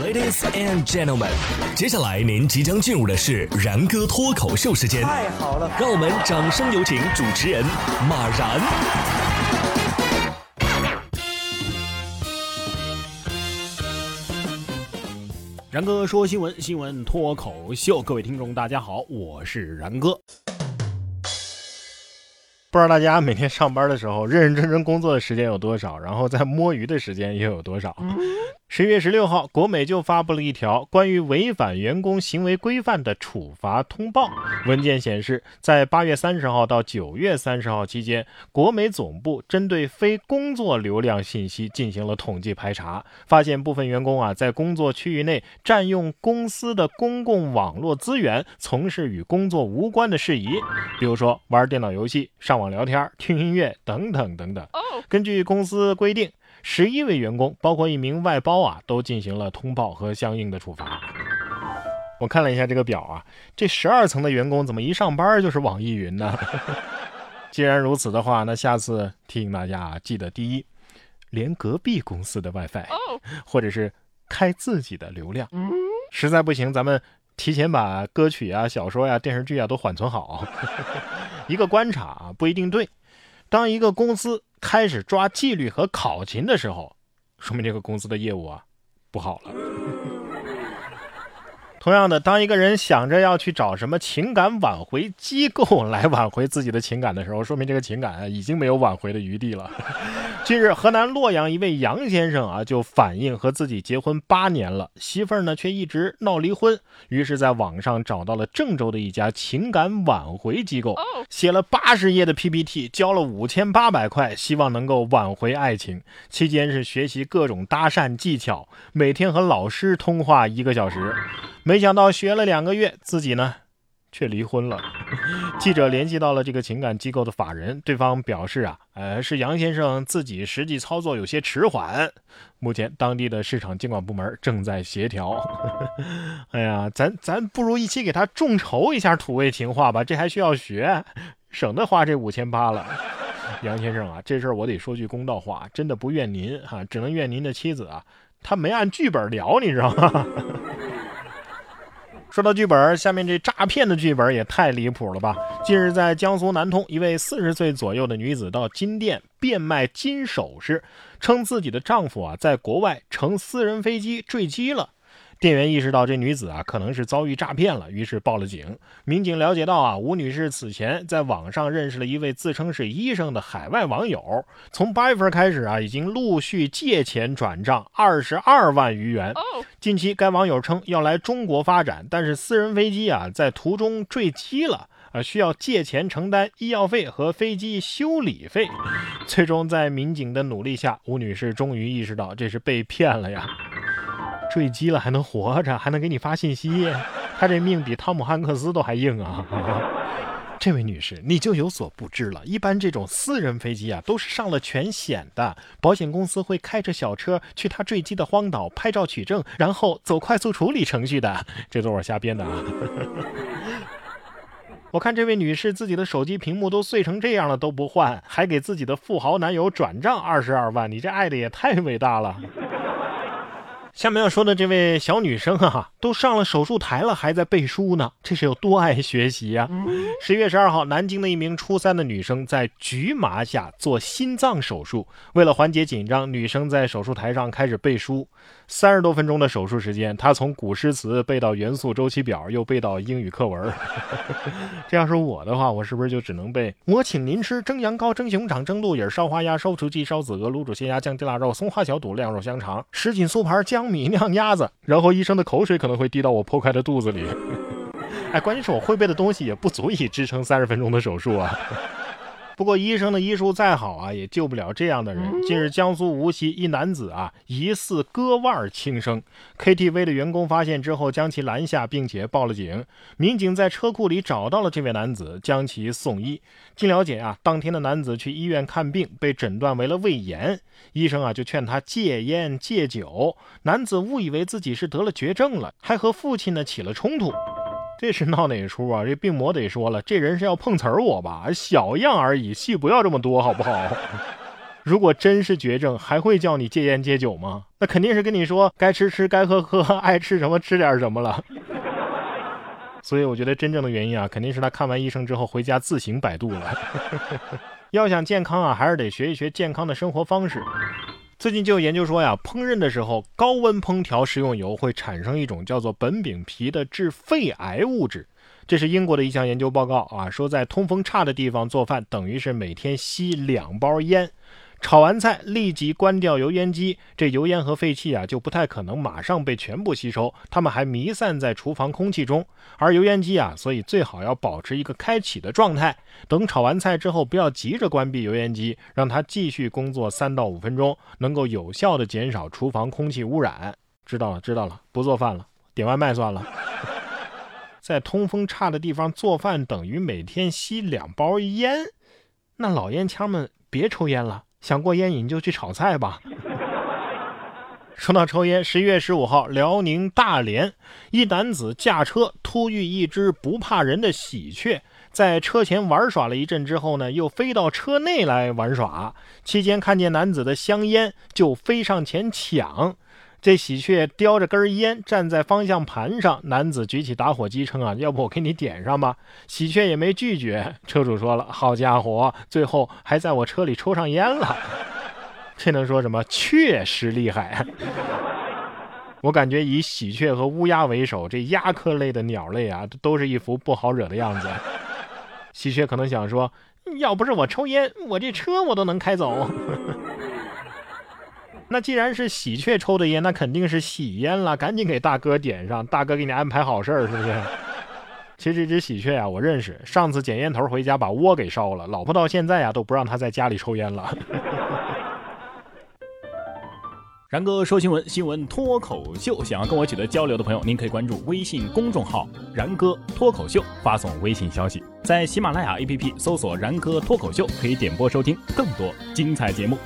Ladies and gentlemen，接下来您即将进入的是然哥脱口秀时间。太好了，让我们掌声有请主持人马然。然哥说新闻，新闻脱口秀，各位听众大家好，我是然哥。不知道大家每天上班的时候认认真真工作的时间有多少，然后在摸鱼的时间又有多少？十月十六号，国美就发布了一条关于违反员工行为规范的处罚通报。文件显示，在八月三十号到九月三十号期间，国美总部针对非工作流量信息进行了统计排查，发现部分员工啊在工作区域内占用公司的公共网络资源，从事与工作无关的事宜，比如说玩电脑游戏、上网聊天、听音乐等等等等。根据公司规定。十一位员工，包括一名外包啊，都进行了通报和相应的处罚。我看了一下这个表啊，这十二层的员工怎么一上班就是网易云呢？既然如此的话，那下次提醒大家啊，记得第一，连隔壁公司的 WiFi，或者是开自己的流量。实在不行，咱们提前把歌曲啊、小说呀、电视剧啊都缓存好。一个观察啊，不一定对。当一个公司开始抓纪律和考勤的时候，说明这个公司的业务啊不好了。同样的，当一个人想着要去找什么情感挽回机构来挽回自己的情感的时候，说明这个情感已经没有挽回的余地了。近日，河南洛阳一位杨先生啊，就反映和自己结婚八年了，媳妇儿呢却一直闹离婚，于是在网上找到了郑州的一家情感挽回机构，写了八十页的 PPT，交了五千八百块，希望能够挽回爱情。期间是学习各种搭讪技巧，每天和老师通话一个小时。没想到学了两个月，自己呢，却离婚了。记者联系到了这个情感机构的法人，对方表示啊，呃，是杨先生自己实际操作有些迟缓，目前当地的市场监管部门正在协调。哎呀，咱咱不如一起给他众筹一下土味情话吧，这还需要学，省得花这五千八了。杨先生啊，这事儿我得说句公道话，真的不怨您哈，只能怨您的妻子啊，他没按剧本聊，你知道吗？说到剧本，下面这诈骗的剧本也太离谱了吧！近日，在江苏南通，一位四十岁左右的女子到金店变卖金首饰，称自己的丈夫啊在国外乘私人飞机坠机了。店员意识到这女子啊可能是遭遇诈骗了，于是报了警。民警了解到啊，吴女士此前在网上认识了一位自称是医生的海外网友，从八月份开始啊，已经陆续借钱转账二十二万余元。近期该网友称要来中国发展，但是私人飞机啊在途中坠机了啊，需要借钱承担医药费和飞机修理费。最终在民警的努力下，吴女士终于意识到这是被骗了呀。坠机了还能活着，还能给你发信息，他这命比汤姆汉克斯都还硬啊！这位女士，你就有所不知了，一般这种私人飞机啊，都是上了全险的，保险公司会开着小车去他坠机的荒岛拍照取证，然后走快速处理程序的。这都是我瞎编的啊！我看这位女士自己的手机屏幕都碎成这样了都不换，还给自己的富豪男友转账二十二万，你这爱的也太伟大了！下面要说的这位小女生啊，都上了手术台了，还在背书呢，这是有多爱学习呀？十一月十二号，南京的一名初三的女生在局麻下做心脏手术，为了缓解紧张，女生在手术台上开始背书。三十多分钟的手术时间，他从古诗词背到元素周期表，又背到英语课文。这要是我的话，我是不是就只能背？我请您吃蒸羊羔、蒸熊掌、蒸鹿眼、烧花鸭、烧雏鸡、烧子鹅、卤煮鲜鸭、酱鸡腊肉、松花小肚、晾肉香肠、什锦酥盘、江米酿鸭子。然后医生的口水可能会滴到我破开的肚子里。哎，关键是我会背的东西也不足以支撑三十分钟的手术啊。不过医生的医术再好啊，也救不了这样的人。近日，江苏无锡一男子啊，疑似割腕轻生，KTV 的员工发现之后将其拦下，并且报了警。民警在车库里找到了这位男子，将其送医。经了解啊，当天的男子去医院看病，被诊断为了胃炎，医生啊就劝他戒烟戒酒。男子误以为自己是得了绝症了，还和父亲呢起了冲突。这是闹哪出啊？这病魔得说了，这人是要碰瓷儿我吧？小样而已，戏不要这么多，好不好？如果真是绝症，还会叫你戒烟戒酒吗？那肯定是跟你说该吃吃，该喝喝，爱吃什么吃点什么了。所以我觉得真正的原因啊，肯定是他看完医生之后回家自行百度了。要想健康啊，还是得学一学健康的生活方式。最近就有研究说呀，烹饪的时候高温烹调食用油会产生一种叫做苯丙皮的致肺癌物质。这是英国的一项研究报告啊，说在通风差的地方做饭，等于是每天吸两包烟。炒完菜立即关掉油烟机，这油烟和废气啊就不太可能马上被全部吸收，它们还弥散在厨房空气中。而油烟机啊，所以最好要保持一个开启的状态。等炒完菜之后，不要急着关闭油烟机，让它继续工作三到五分钟，能够有效的减少厨房空气污染。知道了，知道了，不做饭了，点外卖算了。在通风差的地方做饭，等于每天吸两包烟，那老烟枪们别抽烟了。想过烟瘾就去炒菜吧。说到抽烟，十一月十五号，辽宁大连一男子驾车突遇一只不怕人的喜鹊，在车前玩耍了一阵之后呢，又飞到车内来玩耍。期间看见男子的香烟，就飞上前抢。这喜鹊叼着根烟站在方向盘上，男子举起打火机称啊，要不我给你点上吧。喜鹊也没拒绝，车主说了，好家伙，最后还在我车里抽上烟了。这能说什么？确实厉害。我感觉以喜鹊和乌鸦为首，这鸦科类的鸟类啊，都是一副不好惹的样子。喜鹊可能想说，要不是我抽烟，我这车我都能开走。那既然是喜鹊抽的烟，那肯定是喜烟了，赶紧给大哥点上，大哥给你安排好事儿，是不是？其实这只喜鹊呀，我认识，上次捡烟头回家把窝给烧了，老婆到现在呀都不让他在家里抽烟了。然哥说新闻，新闻脱口秀，想要跟我取得交流的朋友，您可以关注微信公众号“然哥脱口秀”，发送微信消息，在喜马拉雅 APP 搜索“然哥脱口秀”，可以点播收听更多精彩节目。